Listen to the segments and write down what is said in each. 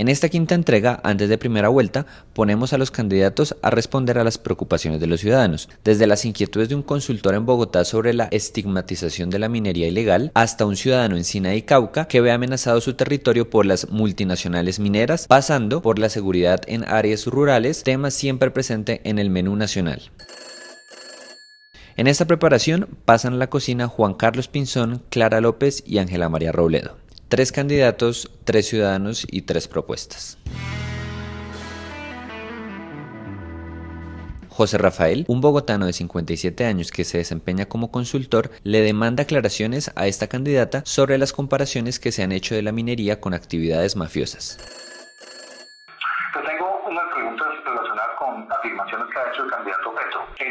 En esta quinta entrega, antes de primera vuelta, ponemos a los candidatos a responder a las preocupaciones de los ciudadanos, desde las inquietudes de un consultor en Bogotá sobre la estigmatización de la minería ilegal, hasta un ciudadano en Sina y Cauca que ve amenazado su territorio por las multinacionales mineras, pasando por la seguridad en áreas rurales, tema siempre presente en el menú nacional. En esta preparación pasan la cocina Juan Carlos Pinzón, Clara López y Ángela María Robledo. Tres candidatos, tres ciudadanos y tres propuestas. José Rafael, un bogotano de 57 años que se desempeña como consultor, le demanda aclaraciones a esta candidata sobre las comparaciones que se han hecho de la minería con actividades mafiosas.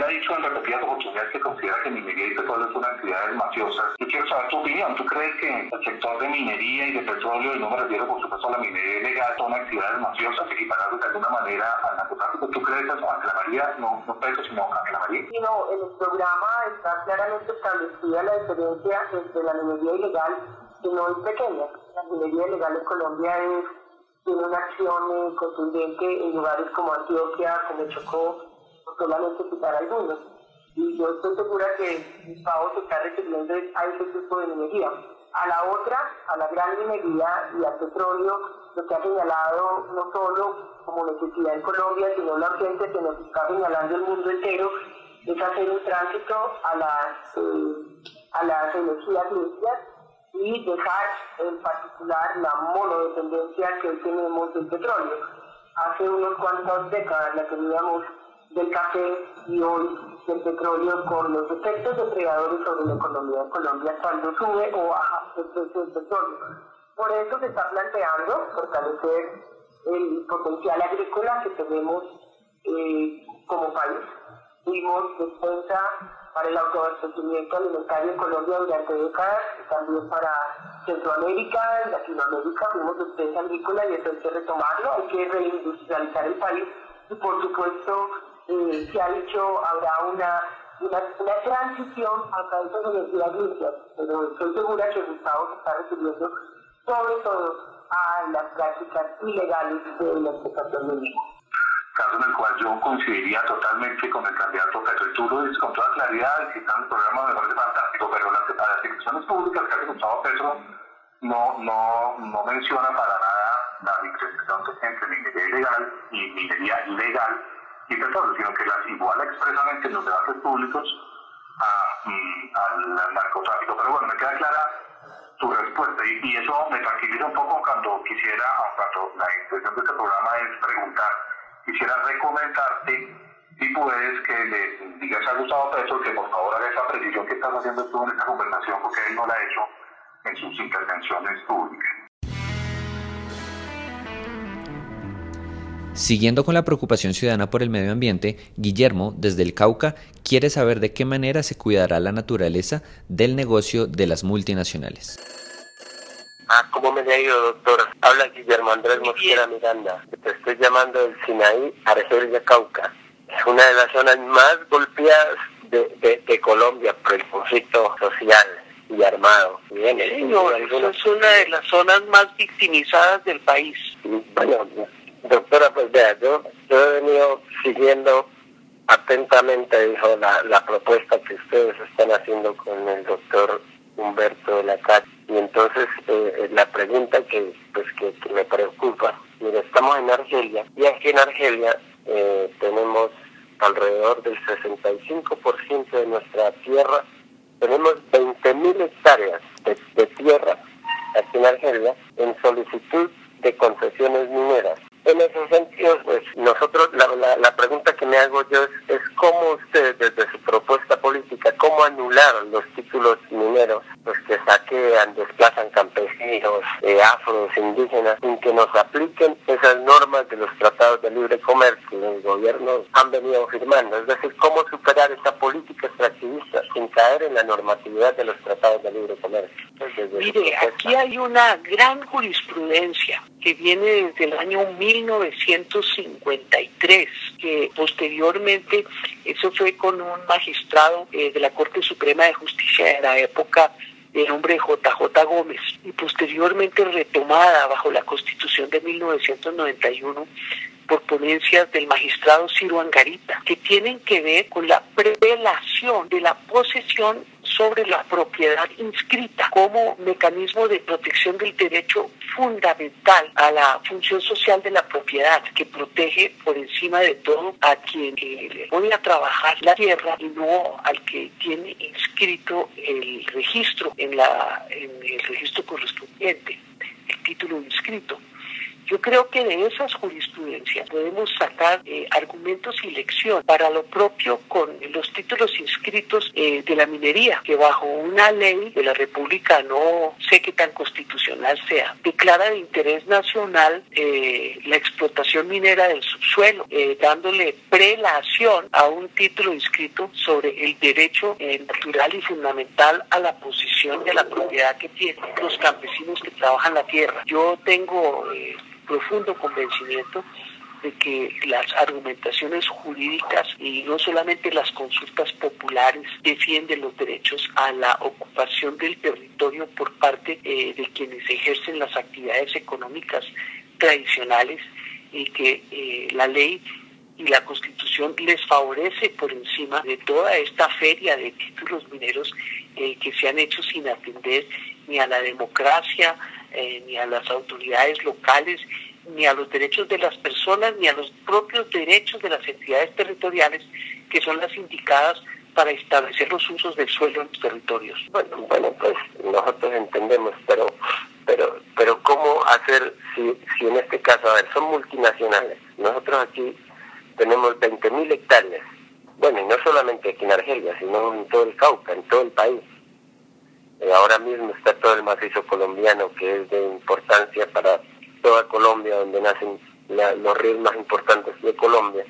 Ha dicho en repetidas oportunidades que considera que minería y petróleo son actividades mafiosas. Yo quiero saber tu opinión. ¿Tú crees que el sector de minería y de petróleo, y no me refiero por supuesto a la minería ilegal, son actividades mafiosas equiparadas de alguna manera al narcotráfico? ¿Tú crees eso, Ángela María? No, no Petro, sino Ángela María. Sí, no, en el programa está claramente establecida la diferencia entre la minería ilegal que no es pequeña. La minería ilegal en Colombia es tiene una acción eh, contundente en lugares como Antioquia, como Chocó, solamente citar algunos. Y yo estoy segura que Pau se está refiriendo a ese tipo de minería. A la otra, a la gran minería y al petróleo, lo que ha señalado no solo como necesidad en Colombia, sino la urgencia que nos está señalando el mundo entero, es hacer un tránsito a las, eh, a las energías limpias y dejar en particular la monodependencia que hoy tenemos del petróleo. Hace unos cuantas décadas la teníamos del café y hoy del petróleo con los efectos depredadores sobre la economía de Colombia cuando sube o baja el precio del petróleo. Por eso se está planteando fortalecer el potencial agrícola que tenemos eh, como país. Fuimos despensa para el autoabastecimiento alimentario en Colombia durante décadas, y también para Centroamérica, Latinoamérica, fuimos despensa agrícola y eso hay que retomarlo, hay que reindustrializar el país y por supuesto eh, se ha dicho habrá una, una, una transición a esas energías limpias, pero estoy segura que Gustavo se está refiriendo sobre todo a las prácticas ilegales de la explotación minera caso en el cual yo coincidiría totalmente con el candidato Petro. Y tú lo dices con toda claridad, citando el programa me parece fantástico, pero las, las declaraciones públicas que ha Gustavo Petro no, no, no menciona para nada la diferenciación entre minería ilegal y minería ilegal y petróleo, sino que las iguala expresamente en los debates públicos mm, al narcotráfico. Pero bueno, me queda clara tu respuesta y, y, eso me tranquiliza un poco cuando quisiera, cuando la intención de este programa es preguntar quisiera recomendarte si puedes que le digas a Gustavo Petro que por favor haga esa precisión que estás haciendo tú en esta conversación porque él no la ha hecho en sus intervenciones públicas. Siguiendo con la preocupación ciudadana por el medio ambiente, Guillermo, desde el Cauca, quiere saber de qué manera se cuidará la naturaleza del negocio de las multinacionales. Ah, ¿cómo me ha ido, doctora? Habla Guillermo Andrés Mosquera Miranda. Te estoy llamando del Sinaí, Argelia, Cauca. Es una de las zonas más golpeadas de, de, Colombia por el conflicto social y armado. Bien, es una de las zonas más victimizadas del país. Bueno, doctora, pues vea, yo, yo he venido siguiendo atentamente, dijo, la, la propuesta que ustedes están haciendo con el doctor Humberto de la Calle. Y entonces eh, la pregunta que, pues, que, me preocupa, mire, estamos en Argelia y aquí en Argelia eh, tenemos alrededor del 65% de nuestra tierra, tenemos 20.000 hectáreas de, de tierra aquí en Argelia en solicitud de concesiones mineras. En ese sentido, pues nosotros, la, la, pregunta que me hago yo es, cómo ustedes desde su propuesta política, cómo anular los títulos mineros, los que saquean, desplazan campesinos, eh, afros, indígenas, sin que nos apliquen esas normas de los tratados de libre comercio que los gobiernos han venido firmando. Es decir, cómo superar esa política extractivista sin caer en la normatividad de los tratados de libre comercio. Mire, aquí hay una gran jurisprudencia que viene desde el año 1953, que posteriormente, eso fue con un magistrado eh, de la Corte Suprema de Justicia de la época de nombre JJ Gómez y posteriormente retomada bajo la Constitución de 1991 por ponencias del magistrado Ciro Angarita, que tienen que ver con la prevelación de la posesión sobre la propiedad inscrita como mecanismo de protección del derecho fundamental a la función social de la propiedad, que protege por encima de todo a quien eh, le pone a trabajar la tierra y no al que tiene inscrito el registro en, la, en el registro correspondiente, el título inscrito. Creo que de esas jurisprudencias podemos sacar eh, argumentos y lección para lo propio con los títulos inscritos eh, de la minería, que bajo una ley de la República, no sé qué tan constitucional sea, declara de interés nacional eh, la explotación minera del subsuelo, dándole prelación a un título inscrito sobre el derecho natural y fundamental a la posición de la propiedad que tienen los campesinos que trabajan la tierra. Yo tengo profundo convencimiento de que las argumentaciones jurídicas y no solamente las consultas populares defienden los derechos a la ocupación del territorio por parte eh, de quienes ejercen las actividades económicas tradicionales y que eh, la ley y la constitución les favorece por encima de toda esta feria de títulos mineros eh, que se han hecho sin atender ni a la democracia, eh, ni a las autoridades locales, ni a los derechos de las personas, ni a los propios derechos de las entidades territoriales, que son las indicadas para establecer los usos del suelo en los territorios. Bueno, bueno pues nosotros entendemos, pero pero pero cómo hacer si, si en este caso, a ver, son multinacionales. Nosotros aquí tenemos 20.000 hectáreas. Bueno, y no solamente aquí en Argelia, sino en todo el Cauca, en todo el país. Eh, ahora mismo está todo el macizo colombiano, que es de importancia para toda Colombia, donde nacen los ríos más importantes de Colombia.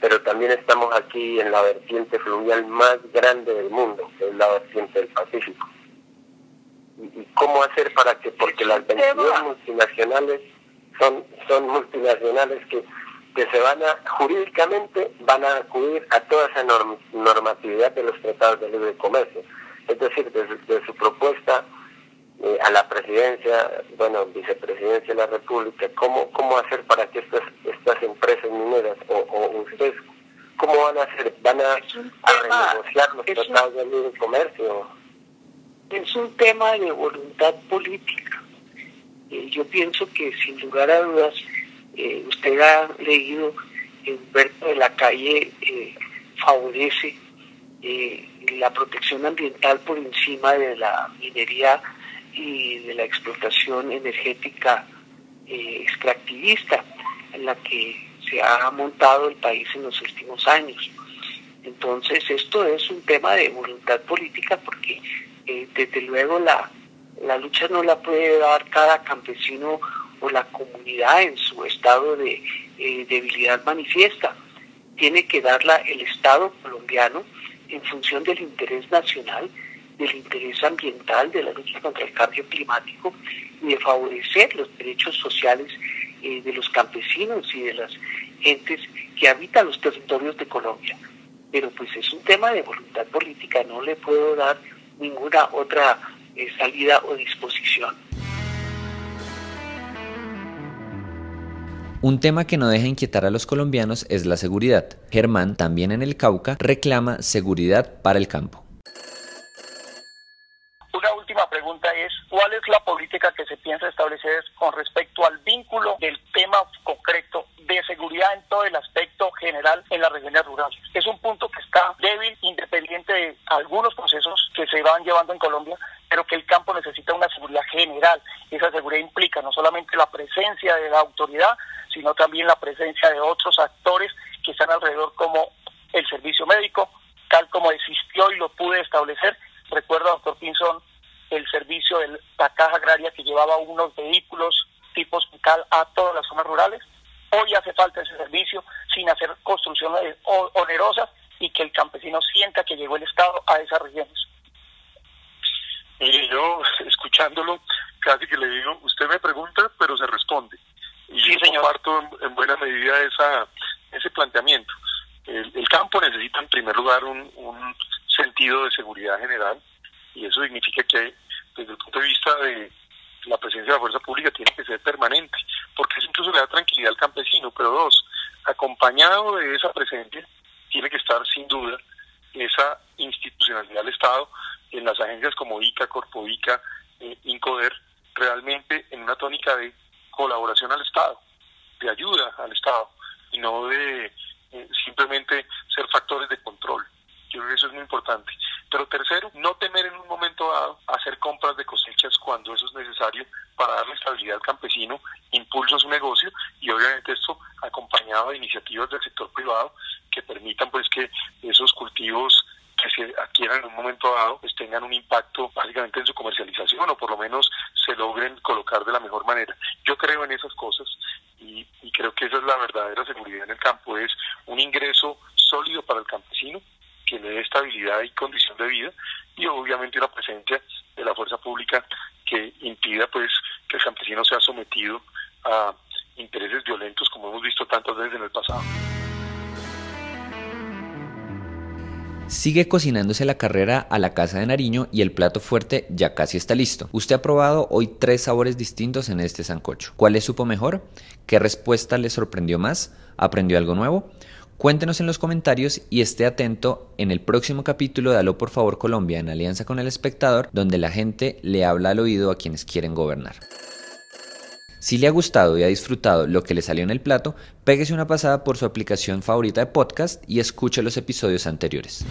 Pero también estamos aquí en la vertiente fluvial más grande del mundo, que es la vertiente del Pacífico. ¿Y, cómo hacer para que, porque las 22 multinacionales son, son multinacionales que, que se van a, jurídicamente, van a acudir a toda esa normatividad de los tratados de libre comercio es decir, de, su propuesta eh, a la presidencia, bueno, vicepresidencia de la República, ¿cómo, cómo hacer para que estas, estas empresas mineras o, ustedes, cómo van a hacer? ¿Van a, renegociar los tratados de libre comercio? Es un tema de voluntad política. Eh, yo pienso que sin lugar a dudas, eh, usted ha leído Humberto de la Calle favorece eh, la protección ambiental por encima de la minería y de la explotación energética eh, extractivista en la que se ha montado el país en los últimos años. Entonces esto es un tema de voluntad política porque eh, desde luego la, la lucha no la puede dar cada campesino o la comunidad en su estado de debilidad manifiesta. Tiene que darla el Estado colombiano en función del interés nacional, del interés ambiental, de la lucha contra el cambio climático y de favorecer los derechos sociales eh, de los campesinos y de las gentes que habitan los territorios de Colombia. Pero pues es un tema de voluntad política, no le puedo dar ninguna otra eh, salida o disposición. Un tema que no deja inquietar a los colombianos es la seguridad. Germán, también en el Cauca, reclama seguridad para el campo. Una última pregunta es, ¿cuál es la política que se piensa establecer con respecto al vínculo del tema concreto de seguridad en todo el aspecto general en las regiones rurales? Es un punto que está débil, independiente de algunos procesos que se van llevando en Colombia, pero que el campo necesita una seguridad general. Esa seguridad implica no solamente la presencia de la autoridad, sino también la presencia de otros actores que están alrededor como el servicio médico, tal como existió y lo pude establecer. Recuerdo, doctor Pinson, el servicio de la caja agraria que llevaba unos vehículos tipo hospital a todas las zonas rurales. Hoy hace falta ese servicio sin hacer construcciones onerosas y que el campesino sienta que llegó el Estado a esas regiones. Mire, yo escuchándolo, casi que le digo, usted me pregunta, pero se responde. Y sí, yo comparto en, buena medida esa, ese planteamiento. El, campo necesita en lugar un, sentido de seguridad general y eso significa que vista de la presencia de la fuerza pública tiene que ser permanente, porque eso incluso le da tranquilidad al campesino, pero dos, acompañado de esa presencia, tiene que estar sin duda esa institucionalidad del Estado en las agencias como ICA, Corpoica, eh, Incoder, realmente en una tónica de colaboración al Estado, de ayuda al Estado, y no de eh, simplemente ser factores de control. Yo creo que eso es muy importante. Pero tercero, no temer en un momento dado hacer compras de cosechas cuando eso es necesario para darle estabilidad al campesino, impulso a su negocio y obviamente esto acompañado de iniciativas del sector privado que permitan pues que esos cultivos que se adquieran en un momento dado pues tengan un impacto básicamente en su comercialización o por lo menos se logren colocar de la mejor manera. Yo creo en esas cosas creo que esa es la verdadera seguridad en el campo, es un ingreso sólido para el campesino que le dé estabilidad y condición de vida y obviamente una presencia de la fuerza pública que impida pues que el campesino sea sometido a intereses violentos como hemos visto tantas veces en el pasado. Sigue cocinándose la carrera a la casa de Nariño y el plato fuerte ya casi está listo. Usted ha probado hoy tres sabores distintos en este sancocho. ¿Cuál le supo mejor? ¿Qué respuesta le sorprendió más? ¿Aprendió algo nuevo? Cuéntenos en los comentarios y esté atento en el próximo capítulo de Aló por favor Colombia en alianza con el espectador, donde la gente le habla al oído a quienes quieren gobernar. Si le ha gustado y ha disfrutado lo que le salió en el plato, péguese una pasada por su aplicación favorita de podcast y escuche los episodios anteriores.